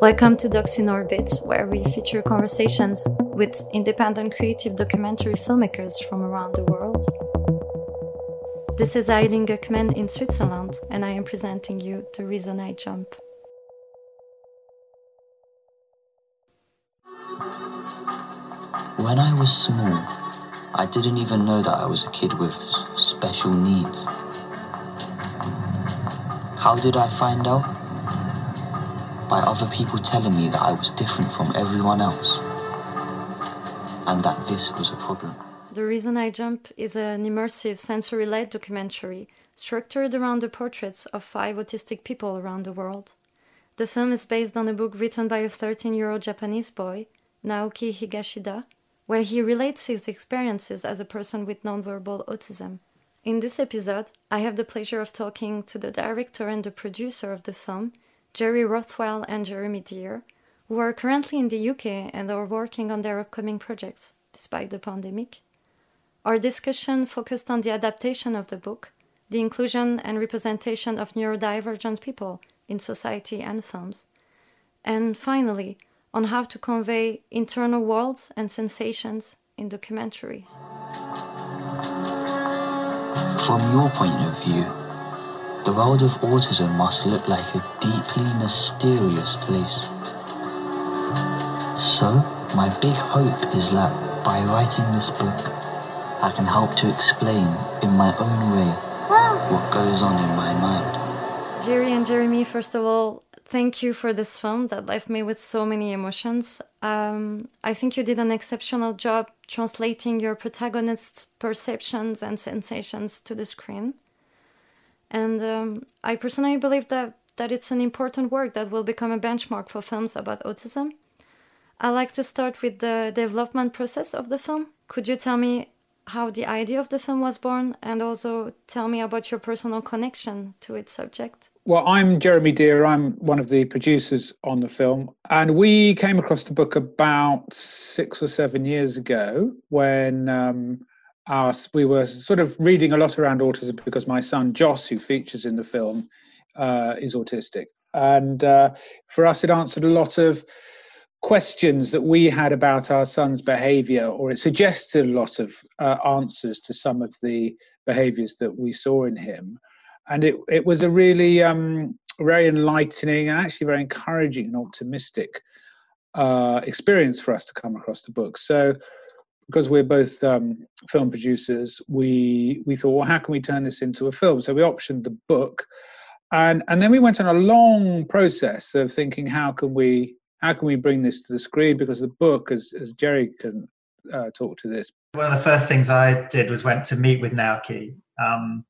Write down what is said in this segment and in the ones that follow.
Welcome to Docs in Orbit, where we feature conversations with independent creative documentary filmmakers from around the world. This is Aylin Gökmen in Switzerland, and I am presenting you The Reason I Jump. When I was small, I didn't even know that I was a kid with special needs. How did I find out? By other people telling me that I was different from everyone else and that this was a problem. The Reason I Jump is an immersive sensory led documentary structured around the portraits of five autistic people around the world. The film is based on a book written by a 13 year old Japanese boy, Naoki Higashida, where he relates his experiences as a person with nonverbal autism. In this episode, I have the pleasure of talking to the director and the producer of the film, Jerry Rothwell and Jeremy Dear, who are currently in the UK and are working on their upcoming projects despite the pandemic. Our discussion focused on the adaptation of the book, the inclusion and representation of neurodivergent people in society and films, and finally, on how to convey internal worlds and sensations in documentaries. From your point of view, the world of autism must look like a deeply mysterious place. So, my big hope is that by writing this book, I can help to explain in my own way what goes on in my mind. Jerry and Jeremy, first of all, thank you for this film that left me with so many emotions. Um, I think you did an exceptional job translating your protagonist's perceptions and sensations to the screen. And um, I personally believe that, that it's an important work that will become a benchmark for films about autism. I like to start with the development process of the film. Could you tell me how the idea of the film was born and also tell me about your personal connection to its subject? Well, I'm Jeremy Dear. I'm one of the producers on the film. And we came across the book about six or seven years ago when um, we were sort of reading a lot around autism because my son, Joss, who features in the film, uh, is autistic. And uh, for us, it answered a lot of questions that we had about our son's behavior, or it suggested a lot of uh, answers to some of the behaviors that we saw in him. And it, it was a really um, very enlightening and actually very encouraging and optimistic uh, experience for us to come across the book. So, because we're both um, film producers, we we thought, well, how can we turn this into a film? So we optioned the book, and and then we went on a long process of thinking, how can we how can we bring this to the screen? Because the book, as, as Jerry can uh, talk to this. One of the first things I did was went to meet with Naoki um,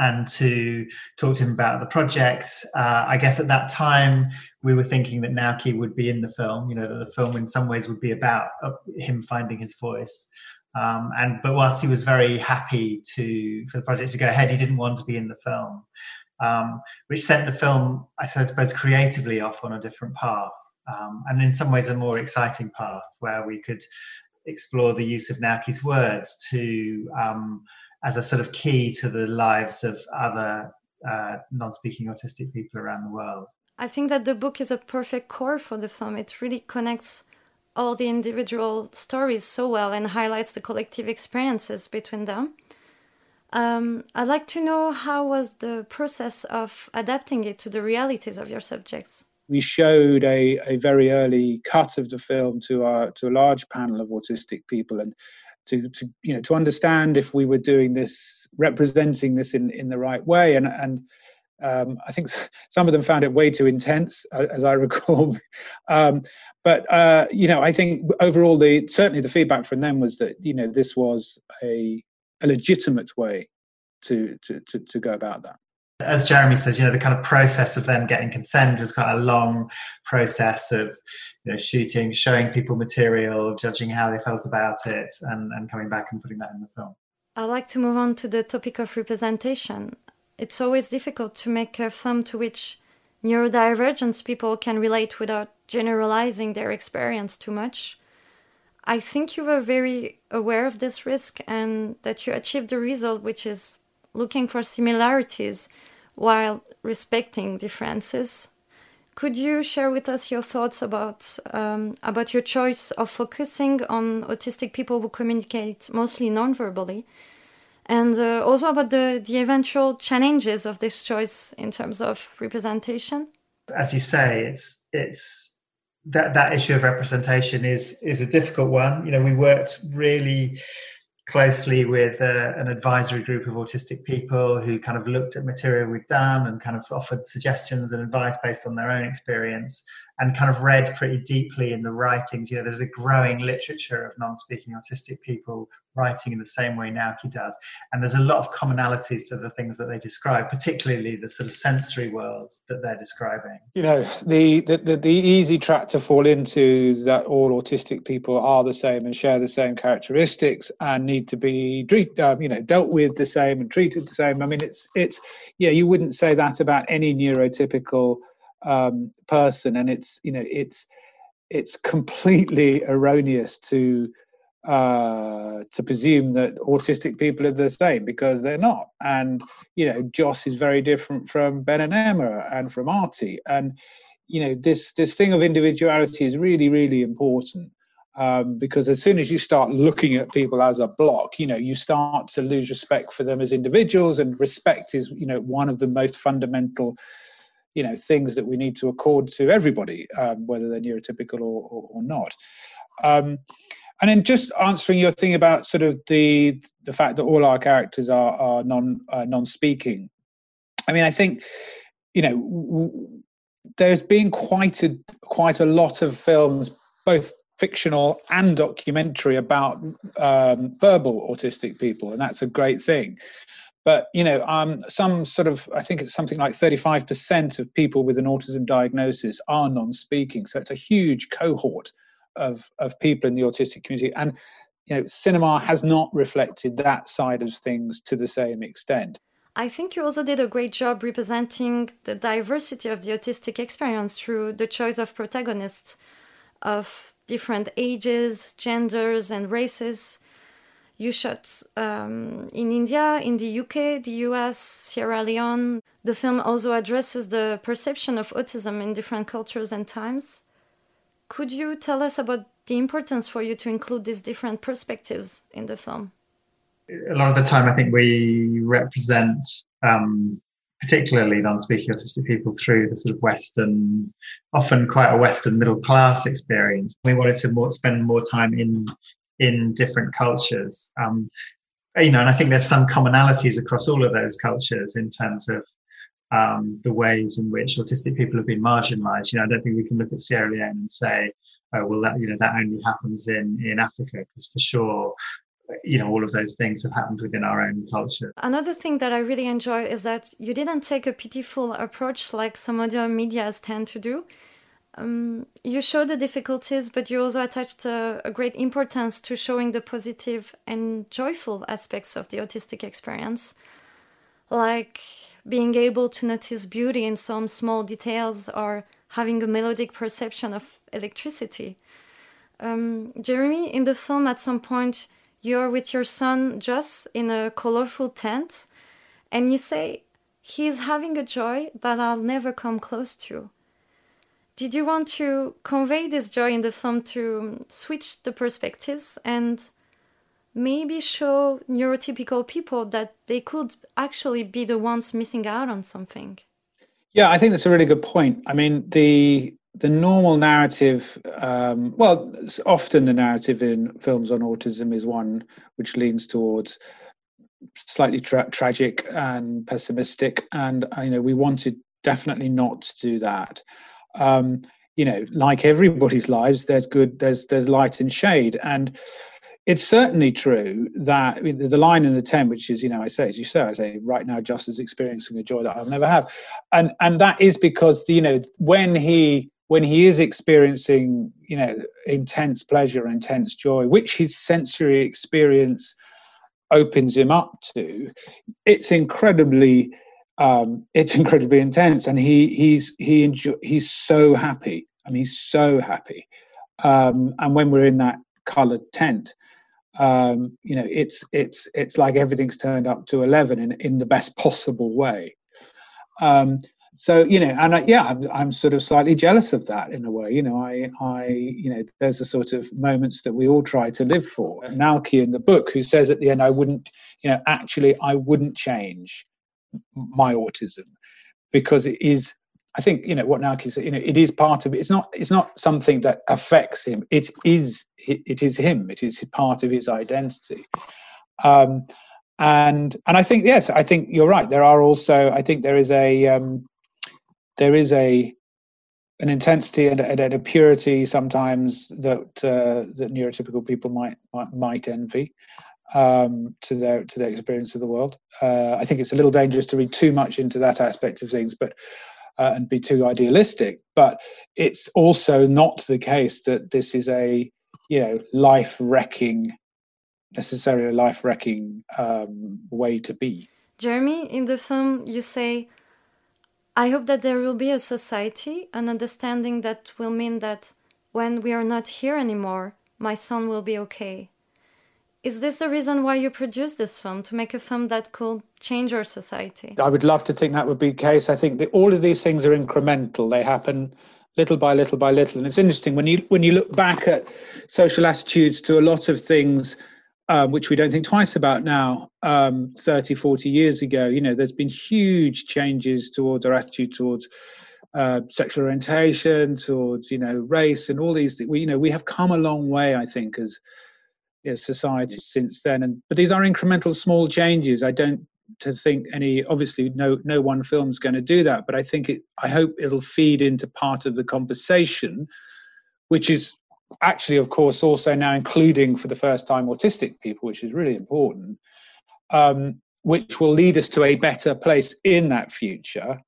and to talk to him about the project. Uh, I guess at that time we were thinking that Naoki would be in the film. You know that the film in some ways would be about uh, him finding his voice. Um, and but whilst he was very happy to for the project to go ahead, he didn't want to be in the film, um, which sent the film, I suppose, creatively off on a different path um, and in some ways a more exciting path where we could explore the use of Naoki's words to um, as a sort of key to the lives of other uh, non-speaking autistic people around the world. I think that the book is a perfect core for the film. It really connects all the individual stories so well and highlights the collective experiences between them. Um, I'd like to know how was the process of adapting it to the realities of your subjects we showed a, a very early cut of the film to our to a large panel of autistic people and to, to you know to understand if we were doing this representing this in in the right way and and um, I think some of them found it way too intense, as I recall. um, but uh, you know, I think overall, the certainly the feedback from them was that you know this was a a legitimate way to to to, to go about that as Jeremy says, you know, the kind of process of them getting consent was quite a long process of, you know, shooting, showing people material, judging how they felt about it, and, and coming back and putting that in the film. I'd like to move on to the topic of representation. It's always difficult to make a film to which neurodivergent people can relate without generalizing their experience too much. I think you were very aware of this risk and that you achieved the result, which is looking for similarities while respecting differences. Could you share with us your thoughts about um, about your choice of focusing on autistic people who communicate mostly non-verbally, and uh, also about the the eventual challenges of this choice in terms of representation? As you say, it's it's that that issue of representation is is a difficult one. You know, we worked really closely with uh, an advisory group of autistic people who kind of looked at material we've done and kind of offered suggestions and advice based on their own experience and kind of read pretty deeply in the writings. You know, there's a growing literature of non-speaking autistic people writing in the same way Naoki does, and there's a lot of commonalities to the things that they describe, particularly the sort of sensory world that they're describing. You know, the the, the, the easy trap to fall into that all autistic people are the same and share the same characteristics and need to be um, you know, dealt with the same and treated the same. I mean, it's it's yeah, you wouldn't say that about any neurotypical um, person, and it's you know it's it's completely erroneous to uh, to presume that autistic people are the same because they're not. And you know, Joss is very different from Ben and Emma and from Artie, and you know this this thing of individuality is really really important. Um, because as soon as you start looking at people as a block, you know, you start to lose respect for them as individuals, and respect is, you know, one of the most fundamental you know things that we need to accord to everybody, um, whether they're neurotypical or, or, or not. Um, and then just answering your thing about sort of the the fact that all our characters are are non uh, non speaking. I mean, I think you know w- there's been quite a quite a lot of films, both fictional and documentary, about um, verbal autistic people, and that's a great thing but you know um, some sort of i think it's something like 35% of people with an autism diagnosis are non-speaking. So it's a huge cohort of of people in the autistic community. And you know cinema has not reflected that side of things to the same extent. I think you also did a great job representing the diversity of the autistic experience through the choice of protagonists of different ages, genders, and races you shot um, in India, in the UK, the US, Sierra Leone. The film also addresses the perception of autism in different cultures and times. Could you tell us about the importance for you to include these different perspectives in the film? A lot of the time, I think we represent um, particularly non-speaking autistic people through the sort of Western, often quite a Western middle class experience. We wanted to more, spend more time in in different cultures. Um, you know, and I think there's some commonalities across all of those cultures in terms of um, the ways in which autistic people have been marginalised. You know, I don't think we can look at Sierra Leone and say, oh, well, that you know that only happens in in Africa, because for sure, you know, all of those things have happened within our own culture. Another thing that I really enjoy is that you didn't take a pitiful approach like some other medias tend to do. Um, you show the difficulties, but you also attached a, a, great importance to showing the positive and joyful aspects of the autistic experience, like being able to notice beauty in some small details or having a melodic perception of electricity. Um, Jeremy, in the film, at some point, you're with your son Joss in a colorful tent, and you say, He's having a joy that I'll never come close to did you want to convey this joy in the film to switch the perspectives and maybe show neurotypical people that they could actually be the ones missing out on something? Yeah, I think that's a really good point. I mean, the the normal narrative, um, well, often the narrative in films on autism is one which leans towards slightly tra- tragic and pessimistic, and you know we wanted definitely not to do that um, you know, like everybody's lives, there's good, there's there's light and shade, and it's certainly true that I mean, the, line in the tent, which is, you know, I say, as you say, I say, right now, Joss is experiencing a joy that I'll never have, and and that is because you know when he when he is experiencing you know intense pleasure, intense joy, which his sensory experience opens him up to, it's incredibly um, it's incredibly intense, and he he's he enjoy, he's so happy. I mean, he's so happy. Um, and when we're in that coloured tent, um, you know, it's it's it's like everything's turned up to eleven in in the best possible way. Um, so you know and I, yeah I'm, I'm sort of slightly jealous of that in a way you know i i you know there's a sort of moments that we all try to live for Naoki in the book who says at the end i wouldn't you know actually i wouldn't change my autism because it is i think you know what Naoki said you know it is part of it. It's not it's not something that affects him. It is it is him. It is part of his identity. Um and and i think yes i think you're right. There are also i think there is a um there is a an intensity and, and a purity sometimes that uh, that neurotypical people might, might envy um, to their to their experience of the world. Uh, I think it's a little dangerous to read too much into that aspect of things, but uh, and be too idealistic. But it's also not the case that this is a you know life wrecking necessarily a life wrecking um, way to be. Jeremy, in the film, you say I hope that there will be a society, an understanding that will mean that when we are not here anymore, my son will be okay. Is this the reason why you produced this film, to make a film that could change our society? I would love to think that would be the case. I think that all of these things are incremental. They happen little by little by little. And it's interesting when you when you look back at social attitudes to a lot of things um, which we don't think twice about now, um, 30, 40 years ago, you know, there's been huge changes towards our attitude towards uh, sexual orientation, towards, you know, race and all these, we, you know, we have come a long way, I think, as, as society since then. And, but these are incremental small changes. I don't to think any obviously no no one film's going to do that but i think it i hope it'll feed into part of the conversation which is actually, of course, also now including for the first time autistic people, which is really important, um, which will lead us to a better place in that future,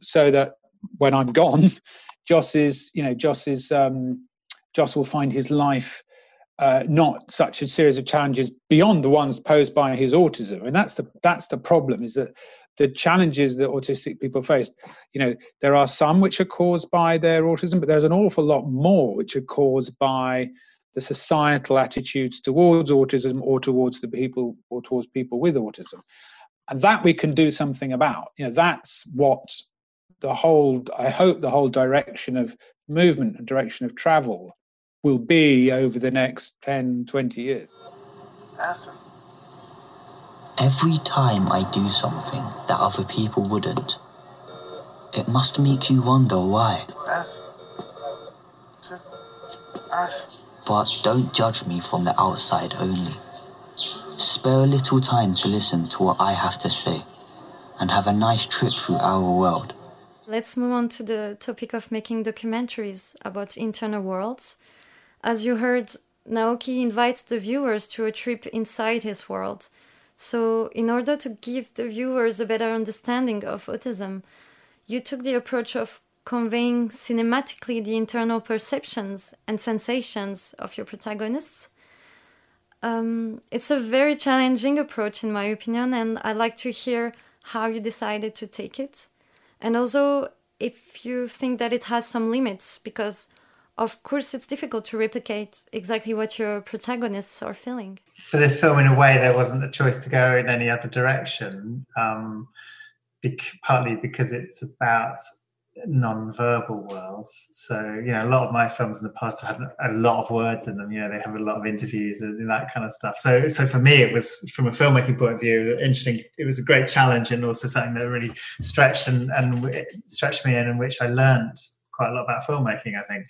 so that when I'm gone, Joss is, you know, Joss is, um, Joss will find his life uh, not such a series of challenges beyond the ones posed by his autism, and that's the that's the problem is that the challenges that autistic people face you know there are some which are caused by their autism but there's an awful lot more which are caused by the societal attitudes towards autism or towards the people or towards people with autism. And that we can do something about. You know that's what the whole i hope the whole direction of movement and direction of travel will be over the next 10 20 years awesome. Every time I do something that other people wouldn't, it must make you wonder why. But don't judge me from the outside only. Spare a little time to listen to what I have to say and have a nice trip through our world. Let's move on to the topic of making documentaries about internal worlds. As you heard, Naoki invites the viewers to a trip inside his world so, in order to give the viewers a better understanding of autism, you took the approach of conveying cinematically the internal perceptions and sensations of your protagonists. Um, it's a very challenging approach, in my opinion, and I'd like to hear how you decided to take it. And also, if you think that it has some limits, because of course it's difficult to replicate exactly what your protagonists are feeling. For this film in a way there wasn't a choice to go in any other direction um, partly because it's about non-verbal worlds. So you know a lot of my films in the past have had a lot of words in them you know they have a lot of interviews and that kind of stuff. So so for me it was from a filmmaking point of view interesting. It was a great challenge and also something that really stretched and and stretched me in and which i learned quite a lot about filmmaking. I think,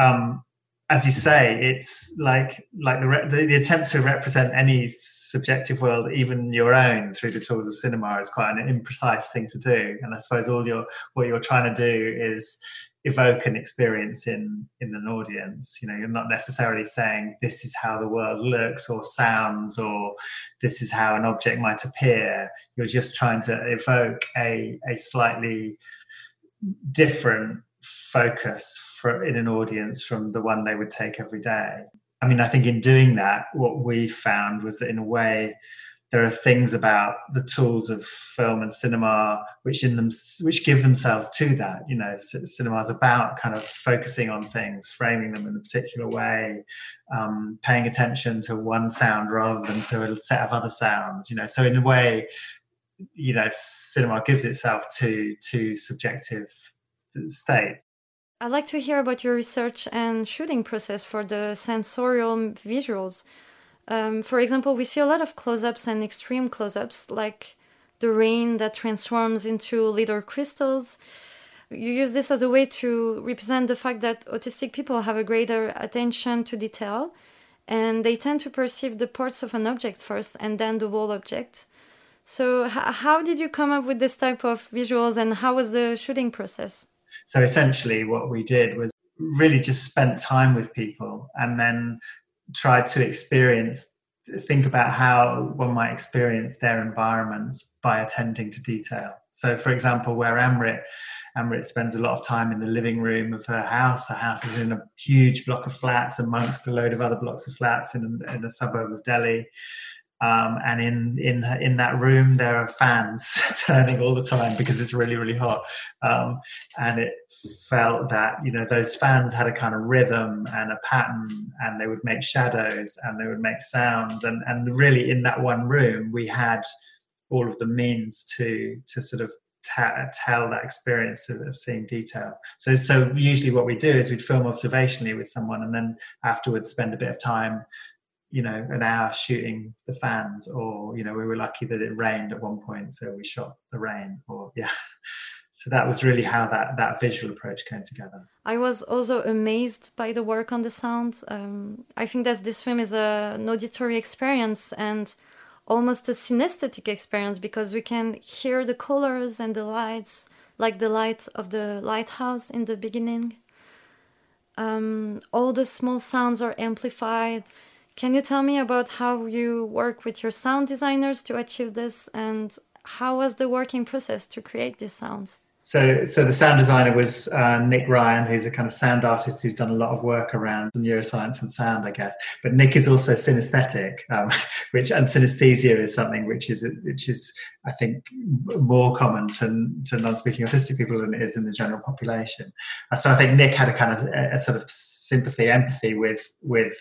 um, as you say, it's like like the, re- the, the attempt to represent any subjective world, even your own, through the tools of cinema is quite an imprecise thing to do. And I suppose all your what you're trying to do is evoke an experience in in an audience you know you're not necessarily saying this is how the world looks or sounds or this is how an object might appear you're just trying to evoke a a slightly different focus for in an audience from the one they would take every day. I mean, I think in doing that, what we found was that in a way, there are things about the tools of film and cinema which in them which give themselves to that. You know, cinema is about kind of focusing on things, framing them in a particular way, um, paying attention to one sound rather than to a set of other sounds. You know, so in a way, you know cinema gives itself to to subjective states I'd like to hear about your research and shooting process for the sensorial visuals. Um, for example, we see a lot of close ups and extreme close ups, like the rain that transforms into little crystals. You use this as a way to represent the fact that autistic people have a greater attention to detail and they tend to perceive the parts of an object first and then the whole object. So, how did you come up with this type of visuals and how was the shooting process? So essentially, what we did was really just spent time with people and then tried to experience, think about how one might experience their environments by attending to detail. So, for example, where Amrit Amrit spends a lot of time in the living room of her house. Her house is in a huge block of flats amongst a load of other blocks of flats in, in a suburb of Delhi. Um, and in in in that room there are fans turning all the time because it's really really hot. Um, and it felt that you know those fans had a kind of rhythm and a pattern and they would make shadows and they would make sounds. And and really in that one room we had all of the means to to sort of tell that experience to the seeing detail. So so usually what we do is we'd film observationally with someone and then afterwards spend a bit of time you know an hour shooting the fans or you know we were lucky that it rained at one point so we shot the rain or yeah. So that was really how that that visual approach came together. I was also amazed by the work on the sound. Um, i think that this film is a, an auditory experience and almost a synesthetic experience because we can hear the colors and the lights like the light of the lighthouse in the beginning. Um, all the small sounds are amplified can you tell me about how you work with your sound designers to achieve this and how was the working process to create these sounds? So, so the sound designer was uh, Nick Ryan, who's a kind of sound artist who's done a lot of work around neuroscience and sound, I guess. But Nick is also synesthetic, um, which and synesthesia is something which is which is I think more common to, to non-speaking autistic people than it is in the general population. Uh, so I think Nick had a kind of a, a sort of sympathy, empathy with with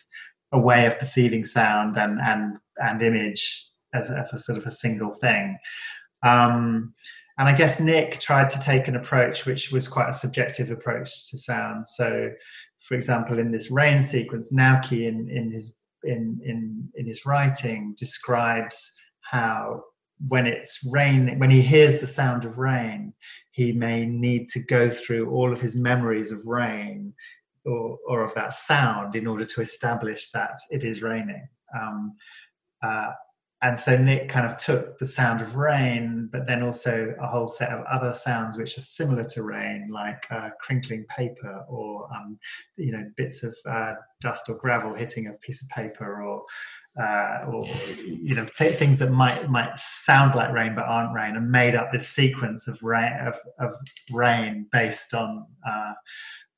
a way of perceiving sound and and and image as, as a sort of a single thing. Um, and I guess Nick tried to take an approach which was quite a subjective approach to sound. So, for example, in this rain sequence, Naoki in, in his in, in in his writing describes how when it's rain when he hears the sound of rain he may need to go through all of his memories of rain or, or of that sound in order to establish that it is raining. Um, uh, and so Nick kind of took the sound of rain, but then also a whole set of other sounds which are similar to rain, like uh, crinkling paper or um, you know bits of uh, dust or gravel hitting a piece of paper, or uh, or you know th- things that might might sound like rain but aren't rain, and made up this sequence of rain of, of rain based on uh,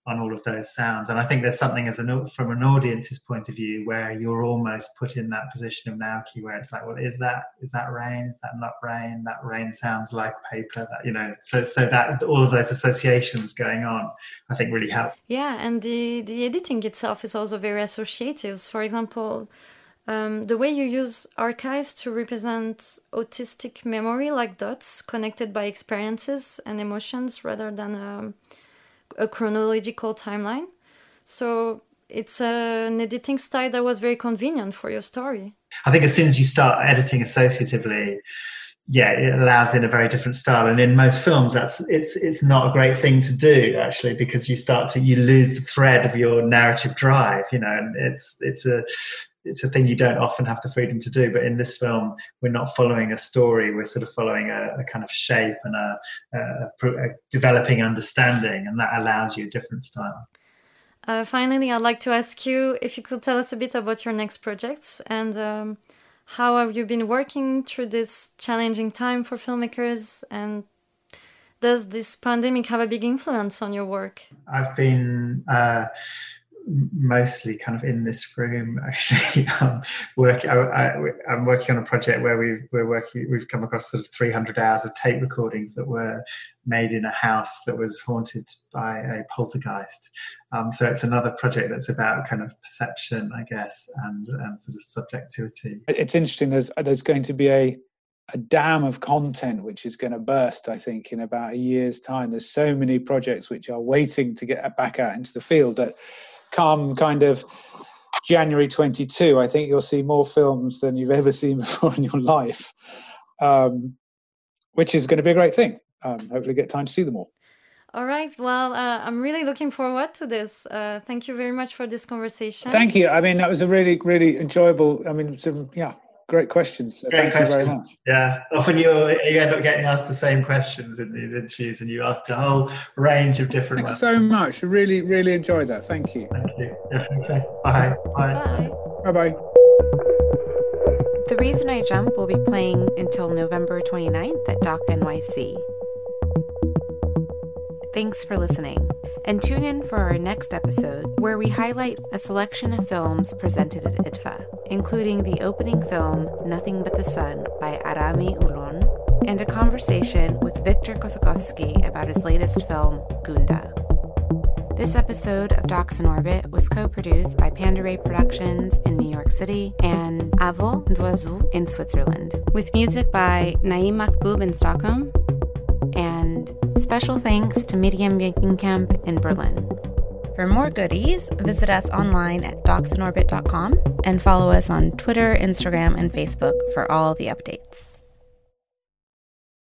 on all of those sounds. And I think there's something as an from an audience's point of view where you're almost put in that position of Naoki where it's like, well, is that is that rain? Is that not rain? That rain sounds like paper. That you know, so so that all of those associations going on, I think really help. Yeah, and the the editing itself is also very associative. For example. Um, the way you use archives to represent autistic memory, like dots connected by experiences and emotions, rather than um, a chronological timeline. So it's an editing style that was very convenient for your story. I think as soon as you start editing associatively, yeah, it allows in a very different style. And in most films, that's it's it's not a great thing to do actually, because you start to you lose the thread of your narrative drive. You know, and it's it's a it's a thing you don't often have the freedom to do. But in this film, we're not following a story; we're sort of following a, a kind of shape and a, a, a, developing understanding, and that allows you a different style. Uh, finally, I'd like to ask you if you could tell us a bit about your next projects and um, how have you been working through this challenging time for filmmakers and does this pandemic have a big influence on your work? I've been uh, mostly kind of in this room actually um, work I, am working on a project where we we're working we've come across sort of 300 hours of tape recordings that were made in a house that was haunted by a poltergeist. Um, so it's another project that's about kind of perception i guess and and sort of subjectivity. It's interesting there's there's going to be a a dam of content which is going to burst i think in about a year's time. There's so many projects which are waiting to get back out into the field that come kind of january 22 i think you'll see more films than you've ever seen before in your life um, which is going to be a great thing um, hopefully get time to see them all all right. Well, uh, I'm really looking forward to this. Uh, thank you very much for this conversation. Thank you. I mean, that was a really, really enjoyable. I mean, some, yeah, Great questions. Great Thank question. you very much. Yeah, often you you end up getting asked the same questions in these interviews, and you asked a whole range of different. Thanks ones. so much. I really, really enjoyed that. Thank you. Thank you. Yeah, okay. Bye. Bye. Bye. Bye. Bye. The Reason I Jump will be playing until November 29th at Doc NYC. Thanks for listening. And tune in for our next episode, where we highlight a selection of films presented at IDFA, including the opening film Nothing But the Sun by Arami Ullón, and a conversation with Victor Kossakovsky about his latest film, Gunda. This episode of Docs in Orbit was co produced by Pandaray Productions in New York City and Avo D'Oiseau in Switzerland, with music by Naim Makboub in Stockholm and special thanks to Miriam Jenkinkamp in Berlin. For more goodies, visit us online at docsinOrbit.com and follow us on Twitter, Instagram, and Facebook for all the updates.